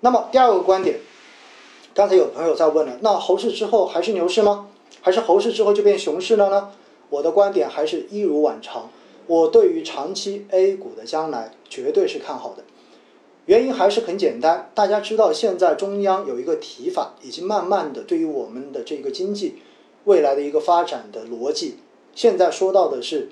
那么第二个观点，刚才有朋友在问了，那猴市之后还是牛市吗？还是猴市之后就变熊市了呢？我的观点还是一如往常，我对于长期 A 股的将来绝对是看好的。原因还是很简单，大家知道现在中央有一个提法，已经慢慢的对于我们的这个经济未来的一个发展的逻辑，现在说到的是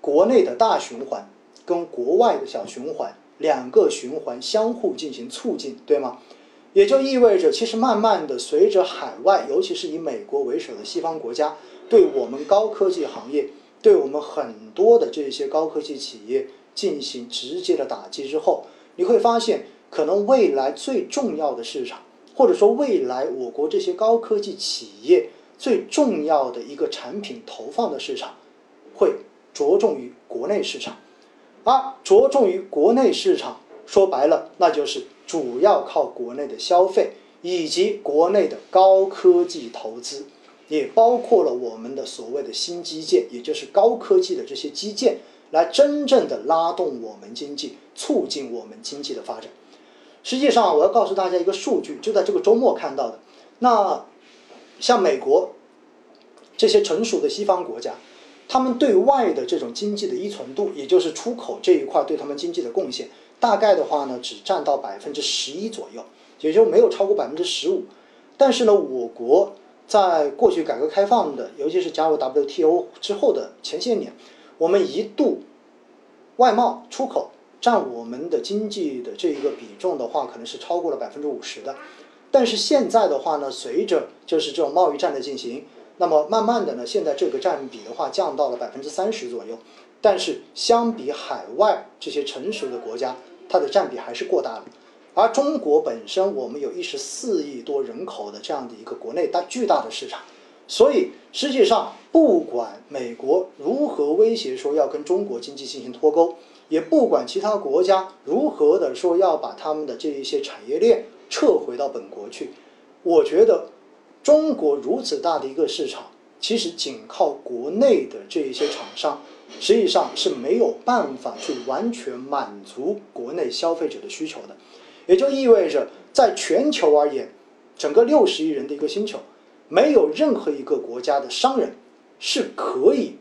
国内的大循环跟国外的小循环两个循环相互进行促进，对吗？也就意味着，其实慢慢的随着海外，尤其是以美国为首的西方国家对我们高科技行业，对我们很多的这些高科技企业。进行直接的打击之后，你会发现，可能未来最重要的市场，或者说未来我国这些高科技企业最重要的一个产品投放的市场，会着重于国内市场，而着重于国内市场，说白了，那就是主要靠国内的消费以及国内的高科技投资，也包括了我们的所谓的新基建，也就是高科技的这些基建。来真正的拉动我们经济，促进我们经济的发展。实际上，我要告诉大家一个数据，就在这个周末看到的。那像美国这些成熟的西方国家，他们对外的这种经济的依存度，也就是出口这一块对他们经济的贡献，大概的话呢，只占到百分之十一左右，也就没有超过百分之十五。但是呢，我国在过去改革开放的，尤其是加入 WTO 之后的前些年。我们一度外贸出口占我们的经济的这一个比重的话，可能是超过了百分之五十的。但是现在的话呢，随着就是这种贸易战的进行，那么慢慢的呢，现在这个占比的话降到了百分之三十左右。但是相比海外这些成熟的国家，它的占比还是过大了。而中国本身，我们有一十四亿多人口的这样的一个国内大巨大的市场。所以，实际上，不管美国如何威胁说要跟中国经济进行脱钩，也不管其他国家如何的说要把他们的这一些产业链撤回到本国去，我觉得，中国如此大的一个市场，其实仅靠国内的这一些厂商，实际上是没有办法去完全满足国内消费者的需求的。也就意味着，在全球而言，整个六十亿人的一个星球。没有任何一个国家的商人是可以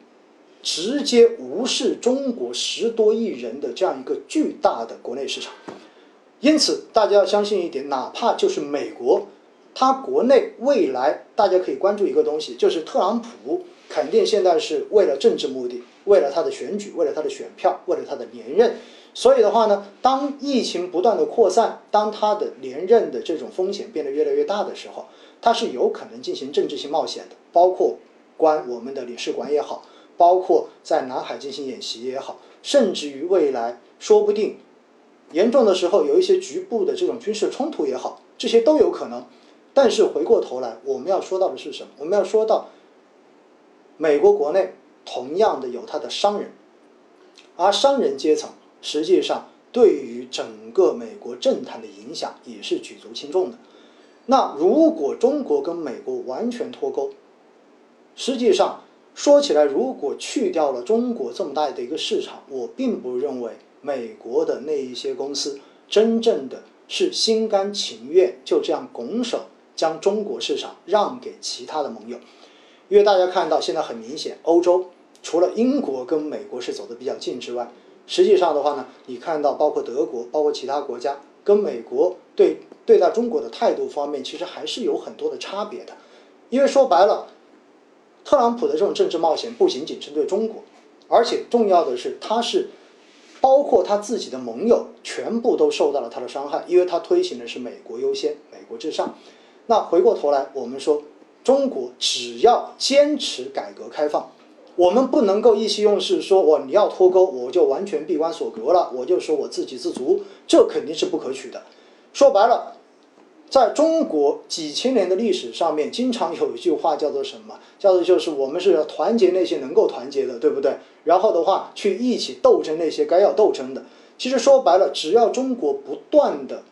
直接无视中国十多亿人的这样一个巨大的国内市场。因此，大家要相信一点，哪怕就是美国，他国内未来大家可以关注一个东西，就是特朗普肯定现在是为了政治目的，为了他的选举，为了他的选票，为了他的连任。所以的话呢，当疫情不断的扩散，当他的连任的这种风险变得越来越大的时候。它是有可能进行政治性冒险的，包括关我们的领事馆也好，包括在南海进行演习也好，甚至于未来说不定严重的时候有一些局部的这种军事冲突也好，这些都有可能。但是回过头来，我们要说到的是什么？我们要说到美国国内同样的有它的商人，而商人阶层实际上对于整个美国政坛的影响也是举足轻重的。那如果中国跟美国完全脱钩，实际上说起来，如果去掉了中国这么大的一个市场，我并不认为美国的那一些公司真正的是心甘情愿就这样拱手将中国市场让给其他的盟友，因为大家看到现在很明显，欧洲除了英国跟美国是走得比较近之外，实际上的话呢，你看到包括德国，包括其他国家跟美国对。对待中国的态度方面，其实还是有很多的差别的，因为说白了，特朗普的这种政治冒险不仅仅针对中国，而且重要的是，他是包括他自己的盟友全部都受到了他的伤害，因为他推行的是美国优先、美国至上。那回过头来，我们说，中国只要坚持改革开放，我们不能够意气用事，说我你要脱钩，我就完全闭关锁国了，我就说我自给自足，这肯定是不可取的。说白了。在中国几千年的历史上面，经常有一句话叫做什么？叫做就是我们是要团结那些能够团结的，对不对？然后的话，去一起斗争那些该要斗争的。其实说白了，只要中国不断的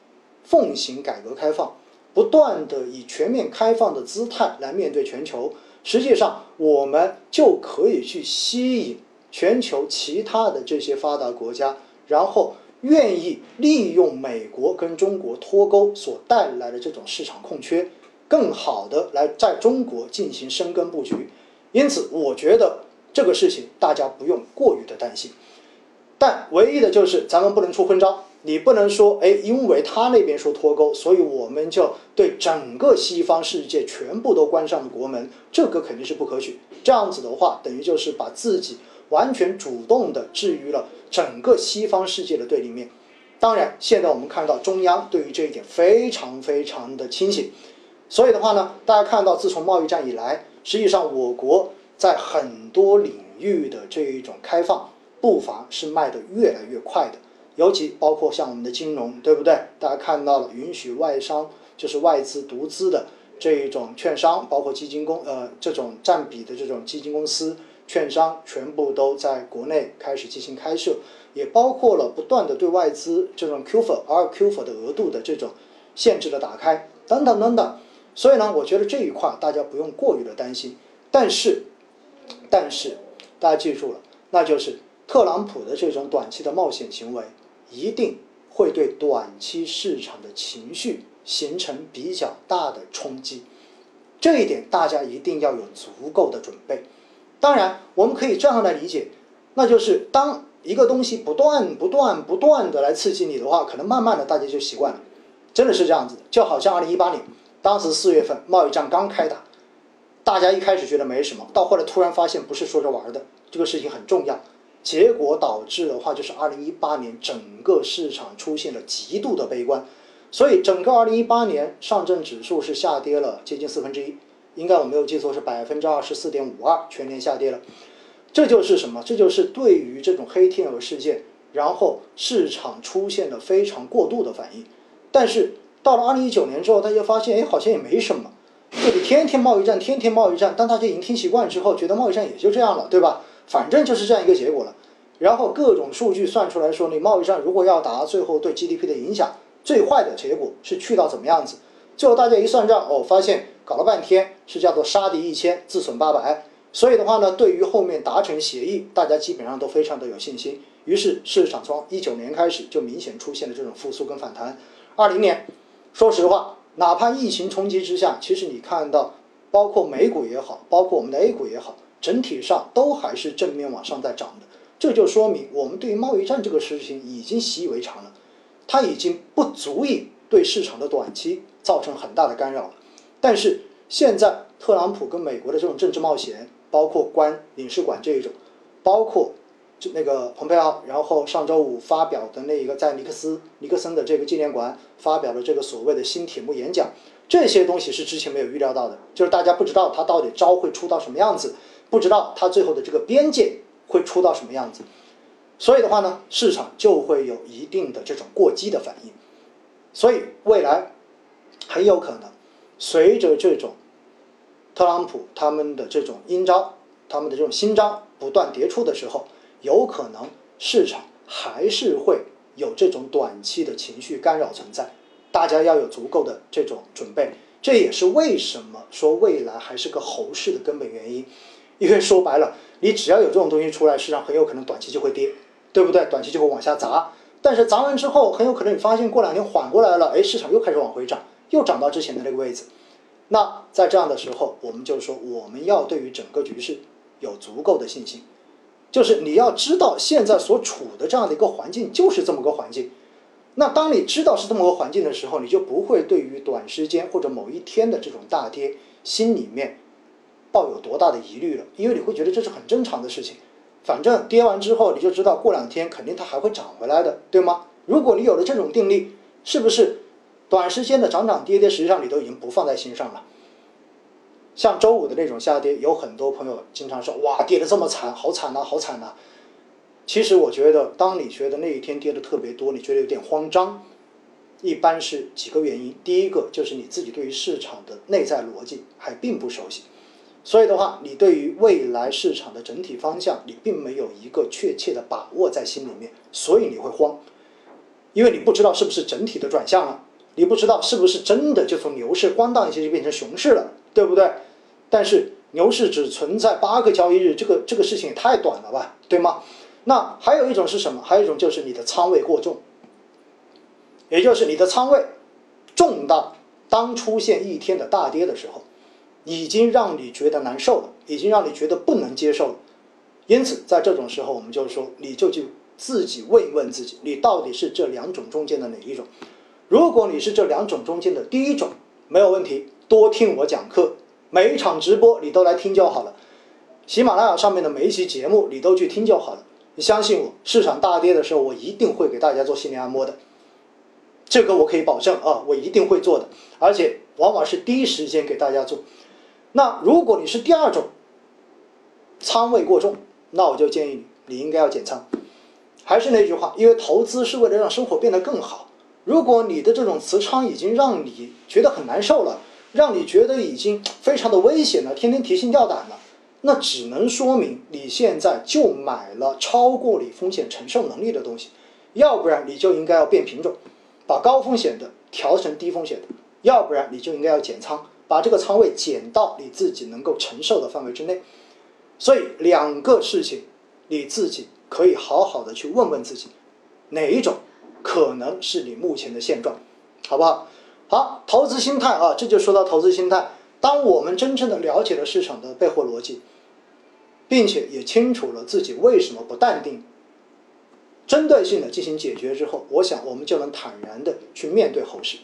奉行改革开放，不断的以全面开放的姿态来面对全球，实际上我们就可以去吸引全球其他的这些发达国家，然后。愿意利用美国跟中国脱钩所带来的这种市场空缺，更好的来在中国进行深耕布局。因此，我觉得这个事情大家不用过于的担心。但唯一的就是咱们不能出昏招，你不能说，哎，因为他那边说脱钩，所以我们就对整个西方世界全部都关上了国门，这个肯定是不可取。这样子的话，等于就是把自己完全主动的置于了整个西方世界的对立面。当然，现在我们看到中央对于这一点非常非常的清醒，所以的话呢，大家看到自从贸易战以来，实际上我国在很多领域的这一种开放。步伐是迈得越来越快的，尤其包括像我们的金融，对不对？大家看到了，允许外商就是外资独资的这一种券商，包括基金公呃这种占比的这种基金公司、券商，全部都在国内开始进行开设，也包括了不断的对外资这种 QF 而 QF 的额度的这种限制的打开等等等等。所以呢，我觉得这一块大家不用过于的担心。但是，但是大家记住了，那就是。特朗普的这种短期的冒险行为，一定会对短期市场的情绪形成比较大的冲击，这一点大家一定要有足够的准备。当然，我们可以这样来理解，那就是当一个东西不断、不断、不断的来刺激你的话，可能慢慢的大家就习惯了，真的是这样子的。就好像二零一八年，当时四月份贸易战刚开打，大家一开始觉得没什么，到后来突然发现不是说着玩的，这个事情很重要。结果导致的话，就是二零一八年整个市场出现了极度的悲观，所以整个二零一八年上证指数是下跌了接近四分之一，应该我没有记错是百分之二十四点五二，全年下跌了。这就是什么？这就是对于这种黑天鹅事件，然后市场出现了非常过度的反应。但是到了二零一九年之后，大家发现，哎，好像也没什么，这里天天贸易战，天天贸易战。当大家已经听习惯之后，觉得贸易战也就这样了，对吧？反正就是这样一个结果了，然后各种数据算出来说，你贸易战如果要打，最后对 GDP 的影响，最坏的结果是去到怎么样子？最后大家一算账，哦，发现搞了半天是叫做杀敌一千，自损八百。所以的话呢，对于后面达成协议，大家基本上都非常的有信心。于是市场从一九年开始就明显出现了这种复苏跟反弹。二零年，说实话，哪怕疫情冲击之下，其实你看到，包括美股也好，包括我们的 A 股也好。整体上都还是正面往上在涨的，这就说明我们对于贸易战这个事情已经习以为常了，它已经不足以对市场的短期造成很大的干扰了。但是现在特朗普跟美国的这种政治冒险，包括关领事馆这一种，包括就那个蓬佩奥，然后上周五发表的那一个在尼克斯尼克森的这个纪念馆发表的这个所谓的新铁幕演讲，这些东西是之前没有预料到的，就是大家不知道他到底招会出到什么样子。不知道它最后的这个边界会出到什么样子，所以的话呢，市场就会有一定的这种过激的反应，所以未来很有可能随着这种特朗普他们的这种阴招，他们的这种新招不断迭出的时候，有可能市场还是会有这种短期的情绪干扰存在，大家要有足够的这种准备，这也是为什么说未来还是个猴市的根本原因。因为说白了，你只要有这种东西出来，市场很有可能短期就会跌，对不对？短期就会往下砸。但是砸完之后，很有可能你发现过两天缓过来了，哎，市场又开始往回涨，又涨到之前的那个位置。那在这样的时候，我们就说我们要对于整个局势有足够的信心，就是你要知道现在所处的这样的一个环境就是这么个环境。那当你知道是这么个环境的时候，你就不会对于短时间或者某一天的这种大跌，心里面。抱有多大的疑虑了？因为你会觉得这是很正常的事情，反正跌完之后你就知道过两天肯定它还会涨回来的，对吗？如果你有了这种定力，是不是短时间的涨涨跌跌，实际上你都已经不放在心上了？像周五的那种下跌，有很多朋友经常说：“哇，跌得这么惨，好惨呐，好惨呐！”其实我觉得，当你觉得那一天跌的特别多，你觉得有点慌张，一般是几个原因。第一个就是你自己对于市场的内在逻辑还并不熟悉。所以的话，你对于未来市场的整体方向，你并没有一个确切的把握在心里面，所以你会慌，因为你不知道是不是整体的转向了，你不知道是不是真的就从牛市咣当一下就变成熊市了，对不对？但是牛市只存在八个交易日，这个这个事情也太短了吧，对吗？那还有一种是什么？还有一种就是你的仓位过重，也就是你的仓位重到当出现一天的大跌的时候，已经让你觉得难受了，已经让你觉得不能接受了。因此，在这种时候，我们就说，你就去自己问一问自己，你到底是这两种中间的哪一种？如果你是这两种中间的第一种，没有问题，多听我讲课，每一场直播你都来听就好了。喜马拉雅上面的每一期节目你都去听就好了。你相信我，市场大跌的时候，我一定会给大家做心理按摩的，这个我可以保证啊，我一定会做的，而且往往是第一时间给大家做。那如果你是第二种，仓位过重。那我就建议你，你应该要减仓。还是那句话，因为投资是为了让生活变得更好。如果你的这种持仓已经让你觉得很难受了，让你觉得已经非常的危险了，天天提心吊胆了，那只能说明你现在就买了超过你风险承受能力的东西。要不然你就应该要变品种，把高风险的调成低风险的；要不然你就应该要减仓，把这个仓位减到你自己能够承受的范围之内。所以两个事情，你自己可以好好的去问问自己，哪一种可能是你目前的现状，好不好？好，投资心态啊，这就说到投资心态。当我们真正的了解了市场的背后逻辑，并且也清楚了自己为什么不淡定，针对性的进行解决之后，我想我们就能坦然的去面对后市。